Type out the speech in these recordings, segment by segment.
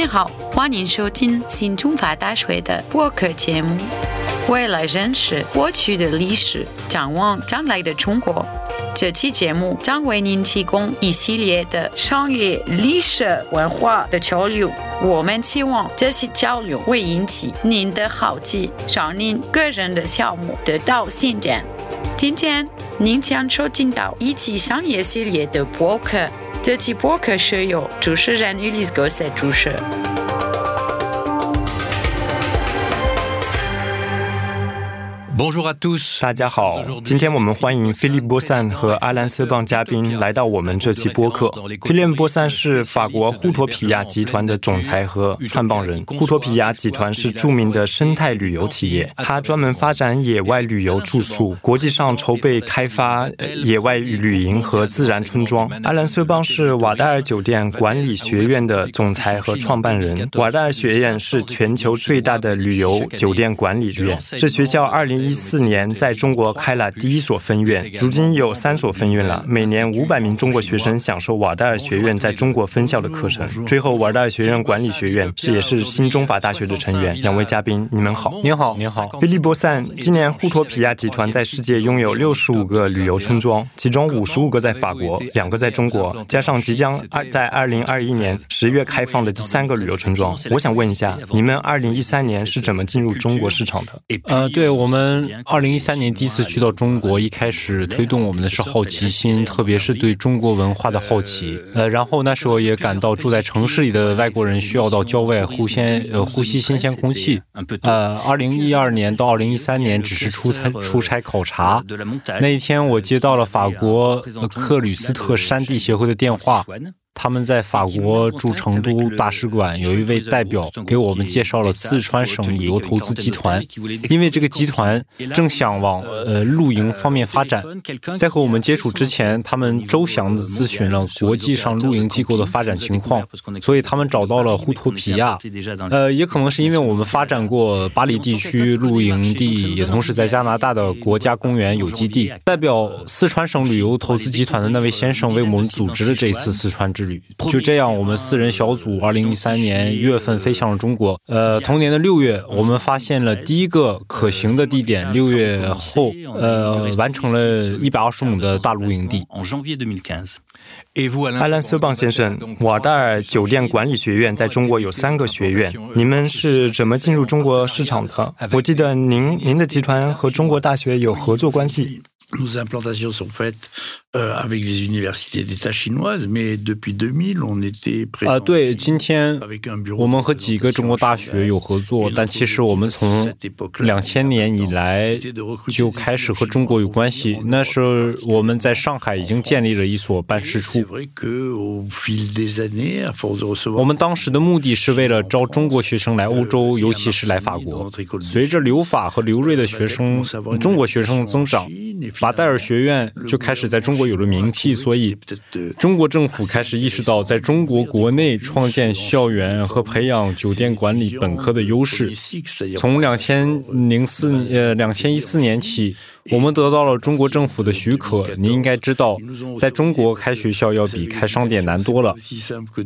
你好，欢迎收听新中法大学的播客节目。为了认识过去的历史，展望将来的中国，这期节目将为您提供一系列的商业、历史、文化的交流。我们期望这些交流会引起您的好奇，让您个人的项目得到进展。今天您将收听到一期商业系列的播客。德奇伯克是由主持人 lisgo si 主持。大家好，今天我们欢迎菲利波散和阿兰瑟邦嘉宾来到我们这期播客。菲利波散是法国护托皮亚集团的总裁和创办人。护托皮亚集团是著名的生态旅游企业，它专门发展野外旅游住宿，国际上筹备开发野外旅营和自然村庄。阿兰瑟邦是瓦代尔酒店管理学院的总裁和创办人。瓦代尔学院是全球最大的旅游酒店管理院，这学校二零一。一四年在中国开了第一所分院，如今有三所分院了。每年五百名中国学生享受瓦代尔学院在中国分校的课程。最后，瓦代尔学院管理学院是也是新中法大学的成员。两位嘉宾，你们好。您好，您好。比利波散，今年护托皮亚集团在世界拥有六十五个旅游村庄，其中五十五个在法国，两个在中国，加上即将二在二零二一年十月开放的第三个旅游村庄。我想问一下，你们二零一三年是怎么进入中国市场的？呃，对我们。二零一三年第一次去到中国，一开始推动我们的是好奇心，特别是对中国文化的好奇。呃，然后那时候也感到住在城市里的外国人需要到郊外呼鲜，呃，呼吸新鲜空气。呃，二零一二年到二零一三年只是出差出差考察。那一天我接到了法国克吕斯特山地协会的电话。他们在法国驻成都大使馆有一位代表给我们介绍了四川省旅游投资集团，因为这个集团正想往呃露营方面发展。在和我们接触之前，他们周详的咨询了国际上露营机构的发展情况，所以他们找到了呼托皮亚。呃，也可能是因为我们发展过巴黎地区露营地，也同时在加拿大的国家公园有基地。代表四川省旅游投资集团的那位先生为我们组织了这一次四川。之旅就这样，我们四人小组二零一三年一月份飞向了中国。呃，同年的六月，我们发现了第一个可行的地点。六月后，呃，完成了一百二十亩的大陆营地。艾兰斯邦先生，瓦代尔酒店管理学院在中国有三个学院，你们是怎么进入中国市场的？我记得您您的集团和中国大学有合作关系。Nos implantations sont faites euh, avec des universités d'État chinoises, mais depuis 2000, on était présent. 啊，对，今天我们和几个中国大学有合作，但其实我们从两千年以来就开始和中国有关系。那时候我们在上海已经建立了一所办事处。我们当时的目的是为了招中国学生来欧洲，尤其是来法国。随着留法和留瑞的学生，中国学生增长。巴代尔学院就开始在中国有了名气，所以中国政府开始意识到，在中国国内创建校园和培养酒店管理本科的优势。从两千零四呃两千一四年起。我们得到了中国政府的许可。您应该知道，在中国开学校要比开商店难多了。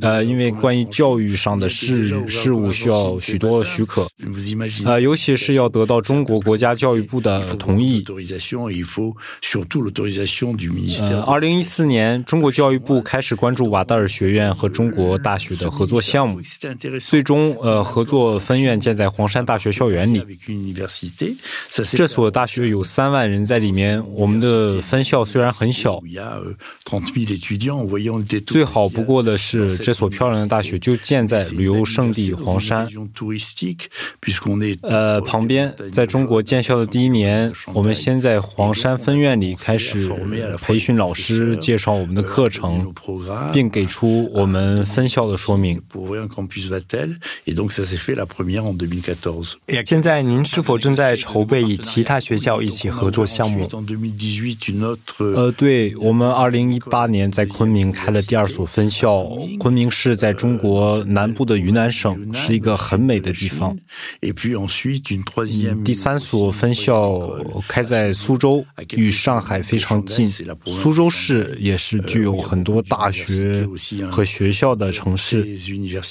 呃，因为关于教育上的事事务需要许多许可。呃，尤其是要得到中国国家教育部的同意。呃，二零一四年，中国教育部开始关注瓦达尔学院和中国大学的合作项目，最终呃合作分院建在黄山大学校园里。这所大学有三万。人在里面，我们的分校虽然很小，最好不过的是这所漂亮的大学就建在旅游胜地黄山。呃，旁边，在中国建校的第一年，我们先在黄山分院里开始培训老师，介绍我们的课程，并给出我们分校的说明。现在您是否正在筹备与其他学校一起合？做项目。呃，对我们二零一八年在昆明开了第二所分校。昆明市在中国南部的云南省，是一个很美的地方。第三所分校开在苏州，与上海非常近。苏州市也是具有很多大学和学校的城市。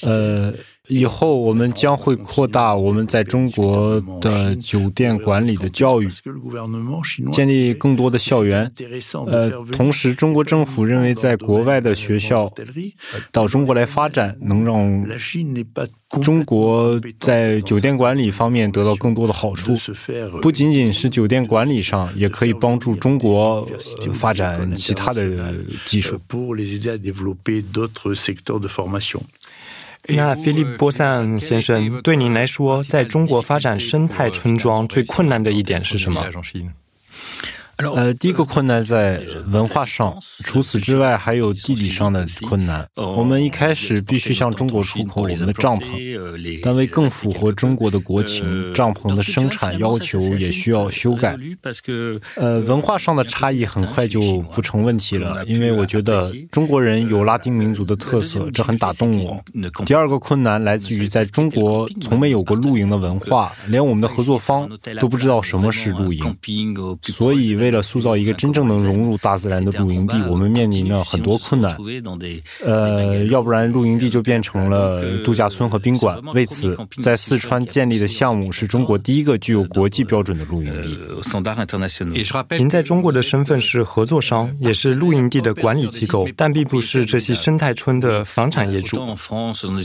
呃。以后我们将会扩大我们在中国的酒店管理的教育，建立更多的校园。呃，同时，中国政府认为在国外的学校到中国来发展，能让中国在酒店管理方面得到更多的好处。不仅仅是酒店管理上，也可以帮助中国发展其他的技术。那菲利波萨先生，对您来说，在中国发展生态村庄最困难的一点是什么？呃，第一个困难在文化上，除此之外还有地理上的困难。我们一开始必须向中国出口我们的帐篷，但为更符合中国的国情，帐篷的生产要求也需要修改。呃，文化上的差异很快就不成问题了，因为我觉得中国人有拉丁民族的特色，这很打动我。第二个困难来自于在中国从没有过露营的文化，连我们的合作方都不知道什么是露营，所以。为了塑造一个真正能融入大自然的露营地，我们面临了很多困难。呃，要不然露营地就变成了度假村和宾馆。为此，在四川建立的项目是中国第一个具有国际标准的露营地。您在中国的身份是合作商，也是露营地的管理机构，但并不是这些生态村的房产业主。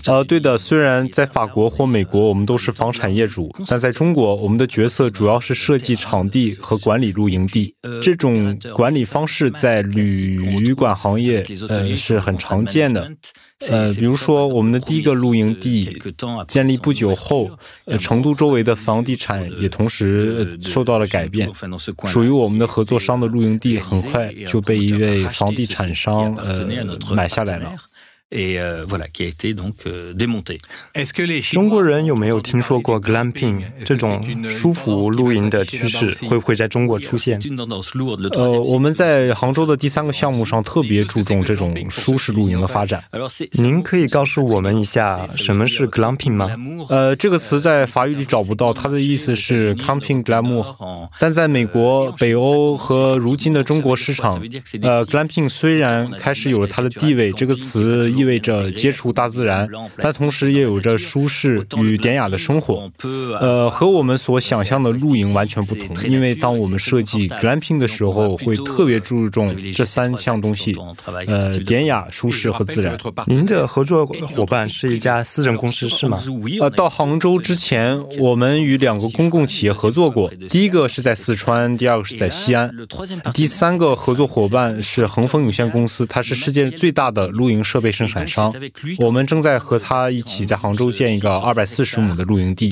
呃，对的。虽然在法国或美国我们都是房产业主，但在中国我们的角色主要是设计场地和管理露营地。这种管理方式在旅馆行业呃是很常见的。呃，比如说我们的第一个露营地建立不久后，呃，成都周围的房地产也同时受到了改变。属于我们的合作商的露营地很快就被一位房地产商呃买下来了。中国人有没有听说过 glamping 这种舒服露营的趋势？会不会在中国出现？呃，我们在杭州的第三个项目上特别注重这种舒适露营的发展。您可以告诉我们一下什么是 glamping 吗？呃，这个词在法语里找不到，它的意思是 camping glamour。但在美国、北欧和如今的中国市场，呃，glamping 虽然开始有了它的地位，这个词。意味着接触大自然，但同时也有着舒适与典雅的生活。呃，和我们所想象的露营完全不同。因为当我们设计 glamping 的时候，会特别注重这三项东西：呃，典雅、舒适和自然。您的合作伙伴是一家私人公司是吗？呃，到杭州之前，我们与两个公共企业合作过。第一个是在四川，第二个是在西安。第三个合作伙伴是恒丰有限公司，它是世界最大的露营设备生产商，我们正在和他一起在杭州建一个二百四十亩的露营地，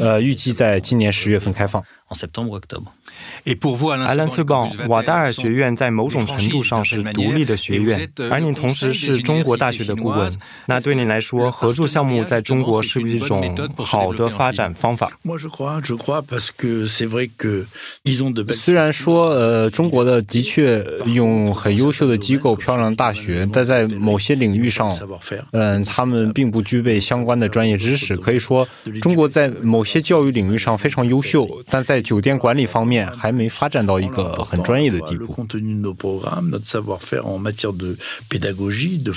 呃，预计在今年十月份开放。阿兰斯邦瓦达尔学院在某种程度上是独立的学院，而你同时是中国大学的顾问。那对你来说，合作项目在中国是不是一种好的发展方法？虽然说，呃，中国的的确用很优秀的机构、漂亮的大学，但在某些领域上，嗯，他们并不具备相关的专业知识。可以说，中国在某些教育领域上非常优秀，但在酒店管理方面还没发展到一个很专业的地步。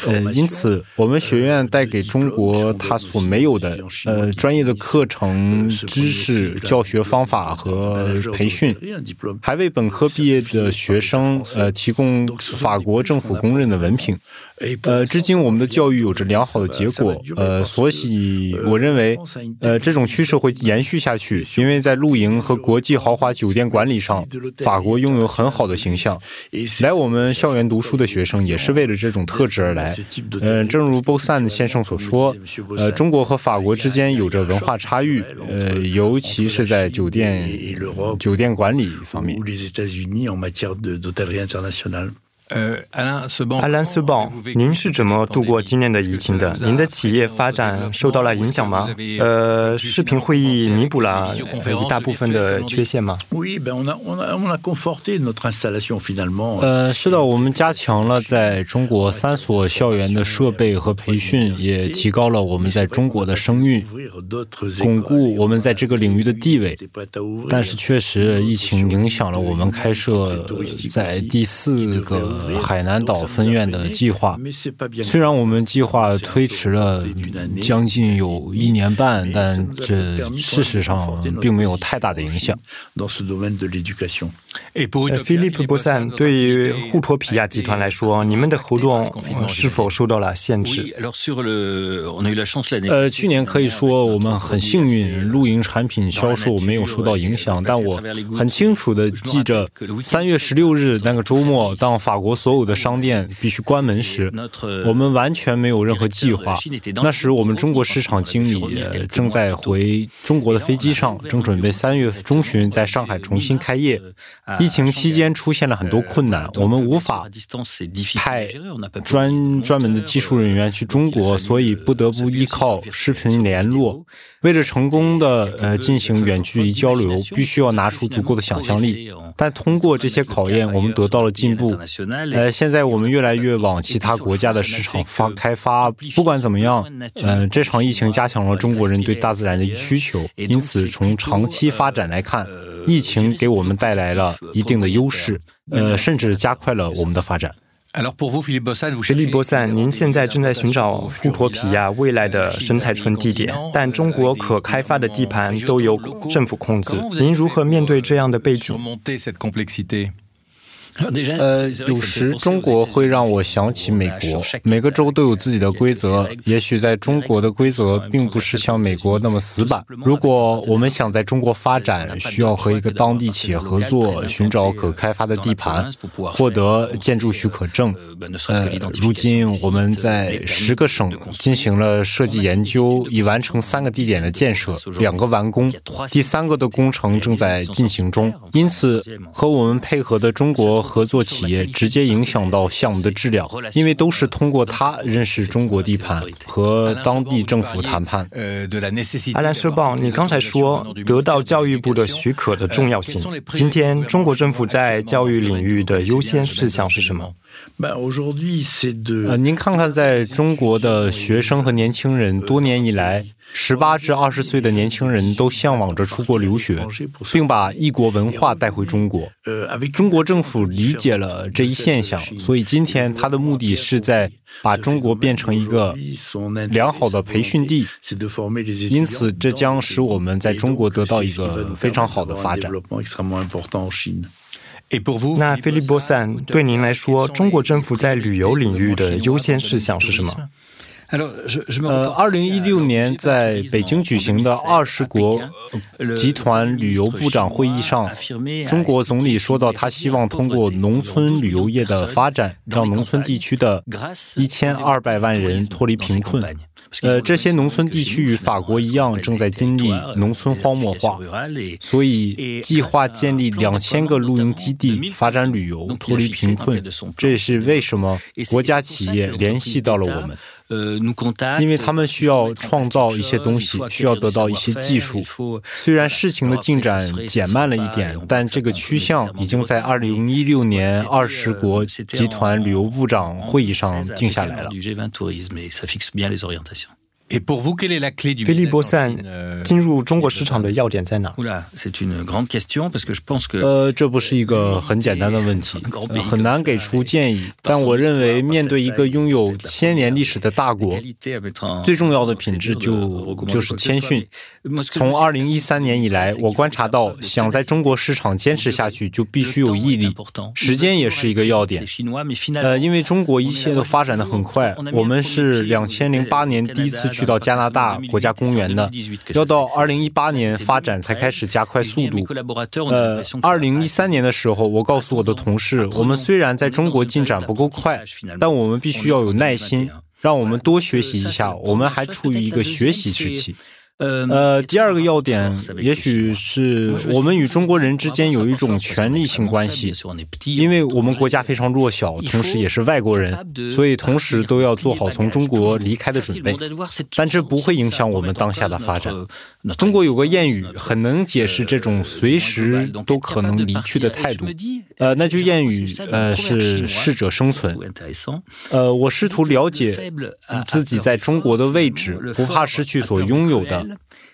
呃，因此，我们学院带给中国他所没有的呃专业的课程、知识、教学方法和培训，还为本科毕业的学生呃提供法国政府公认的文凭。呃，至今我们的教育有着良好的结果，呃，所以我认为，呃，这种趋势会延续下去，因为在露营和国际豪华酒店管理上，法国拥有很好的形象。来我们校园读书的学生也是为了这种特质而来。呃，正如 Bosan 先生所说，呃，中国和法国之间有着文化差异，呃，尤其是在酒店酒店管理方面。呃，阿兰斯邦，您是怎么度过今年的疫情的？您的企业发展受到了影响吗？呃，视频会议弥补了一大部分的缺陷吗？呃，是的，我们加强了在中国三所校园的设备和培训，也提高了我们在中国的声誉，巩固我们在这个领域的地位。但是，确实，疫情影响了我们开设在第四个。海南岛分院的计划。虽然我们计划推迟了将近有一年半，但这事实上并没有太大的影响。菲利普·波散，对于护托皮亚集团来说，你们的活动是否受到了限制？呃，去年可以说我们很幸运，露营产品销售没有受到影响。但我很清楚的记着，三月十六日那个周末，当法国所有的商店必须关门时，我们完全没有任何计划。那时我们中国市场经理正在回中国的飞机上，正准备三月中旬在上海重新开业。疫情期间出现了很多困难，我们无法派专专门的技术人员去中国，所以不得不依靠视频联络。为了成功的呃进行远距离交流，必须要拿出足够的想象力。但通过这些考验，我们得到了进步。呃，现在我们越来越往其他国家的市场发开发。不管怎么样，嗯，这场疫情加强了中国人对大自然的需求。因此，从长期发展来看，疫情给我们带来了一定的优势，呃，甚至加快了我们的发展。菲利波散，您现在正在寻找富婆皮亚未来的生态村地点，但中国可开发的地盘都由政府控制。您如何面对这样的背景？呃，有时中国会让我想起美国，每个州都有自己的规则。也许在中国的规则并不是像美国那么死板。如果我们想在中国发展，需要和一个当地企业合作，寻找可开发的地盘，获得建筑许可证。呃，如今我们在十个省进行了设计研究，已完成三个地点的建设，两个完工，第三个的工程正在进行中。因此，和我们配合的中国。合作企业直接影响到项目的质量，因为都是通过他认识中国地盘和当地政府谈判。阿兰社报，你刚才说得到教育部的许可的重要性。今天中国政府在教育领域的优先事项是什么？呃，您看看，在中国的学生和年轻人多年以来。十八至二十岁的年轻人都向往着出国留学，并把异国文化带回中国。中国政府理解了这一现象，所以今天他的目的是在把中国变成一个良好的培训地。因此，这将使我们在中国得到一个非常好的发展。那菲利波散，对您来说，中国政府在旅游领域的优先事项是什么？呃，二零一六年在北京举行的二十国集团旅游部长会议上，中国总理说到，他希望通过农村旅游业的发展，让农村地区的一千二百万人脱离贫困。呃，这些农村地区与法国一样，正在经历农村荒漠化，所以计划建立两千个露营基地，发展旅游，脱离贫困。这也是为什么国家企业联系到了我们。呃，因为他们需要创造一些东西，需要得到一些技术。虽然事情的进展减慢了一点，但这个趋向已经在二零一六年二十国集团旅游部长会议上定下来了。进入中国市场的要点在哪？呃，这不是一个很简单的问题，很难给出建议。但我认为，面对一个拥有千年历史的大国，最重要的品质就就是谦逊。从二零一三年以来，我观察到，想在中国市场坚持下去，就必须有毅力。时间也是一个要点。呃，因为中国一切都发展的很快，我们是两千零八年第一次去。去到加拿大国家公园的，要到二零一八年发展才开始加快速度。呃，二零一三年的时候，我告诉我的同事，我们虽然在中国进展不够快，但我们必须要有耐心，让我们多学习一下。我们还处于一个学习时期。呃，第二个要点，也许是我们与中国人之间有一种权力性关系，因为我们国家非常弱小，同时也是外国人，所以同时都要做好从中国离开的准备。但这不会影响我们当下的发展。中国有个谚语，很能解释这种随时都可能离去的态度。呃，那句谚语，呃，是适者生存。呃，我试图了解自己在中国的位置，不怕失去所拥有的。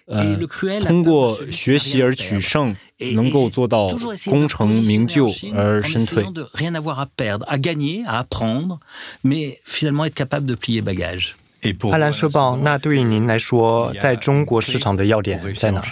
呃，通过学习而取胜，能够做到功成名就而身退。阿兰社报，那对于您来说，在中国市场的要点在哪？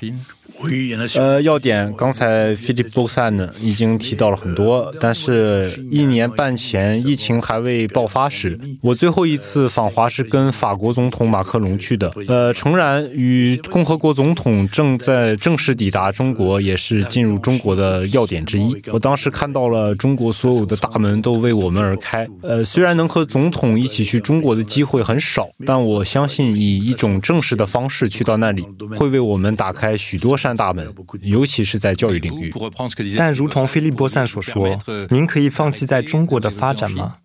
呃，要点刚才 Philip Bosan 已经提到了很多，但是一年半前疫情还未爆发时，我最后一次访华是跟法国总统马克龙去的。呃，诚然，与共和国总统正在正式抵达中国，也是进入中国的要点之一。我当时看到了中国所有的大门都为我们而开。呃，虽然能和总统一起去中国的机会很少，但我相信以一种正式的方式去到那里，会为我们打开许多扇大门，尤其是在教育领域。但如同菲利波散所说，您可以放弃在中国的发展吗？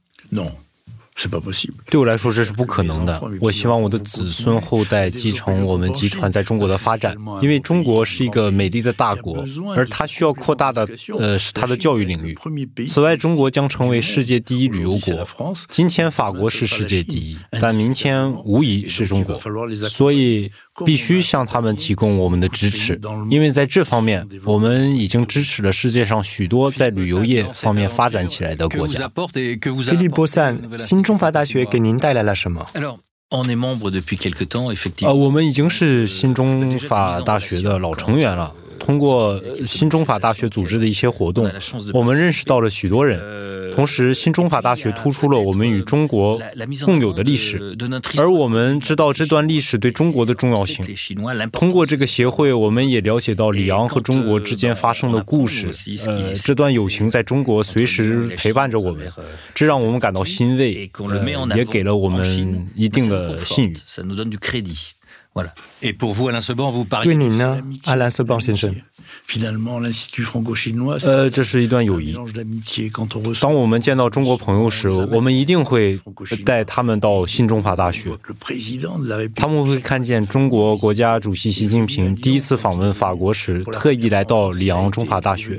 对我来说，这是不可能的。我希望我的子孙后代继承我们集团在中国的发展，因为中国是一个美丽的大国，而它需要扩大的，呃，是它的教育领域。此外，中国将成为世界第一旅游国。今天法国是世界第一，但明天无疑是中国。所以。必须向他们提供我们的支持，因为在这方面，我们已经支持了世界上许多在旅游业方面发展起来的国家。菲利波散，新中法大学给您带来了什么？啊，我们已经是新中法大学的老成员了。通过新中法大学组织的一些活动，我们认识到了许多人。同时，新中法大学突出了我们与中国共有的历史，而我们知道这段历史对中国的重要性。通过这个协会，我们也了解到里昂和中国之间发生的故事。呃，这段友情在中国随时陪伴着我们，这让我们感到欣慰，也给了我们一定的信誉。对您呢，阿兰·瑟邦先生？呃，这是一段友谊。当我们见到中国朋友时，我们一定会带他们到新中法大学。他们会看见中国国家主席习近平第一次访问法国时，特意来到里昂中法大学。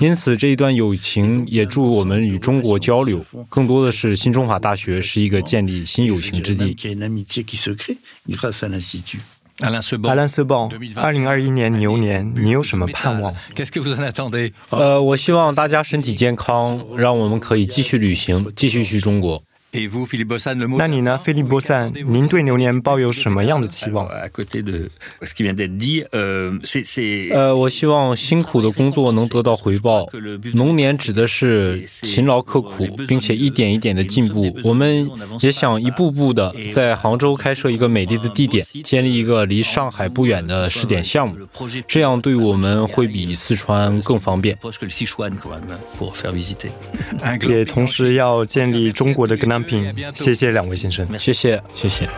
因此，这一段友情也助我们与中国交流。更多的是，新中法大学是一个建立新友情之地。阿兰瑟邦，二零二一年牛年，你有什么盼望？呃，我希望大家身体健康，让我们可以继续旅行，继续去中国。那你呢，菲利波散？您对牛年抱有什么样的期望？呃，我希望辛苦的工作能得到回报。龙年指的是勤劳刻苦，并且一点一点的进步。我们也想一步步的在杭州开设一个美丽的地点，建立一个离上海不远的试点项目，这样对我们会比四川更方便。也 同时要建立中国的跟谢谢两位先生，谢谢，谢谢。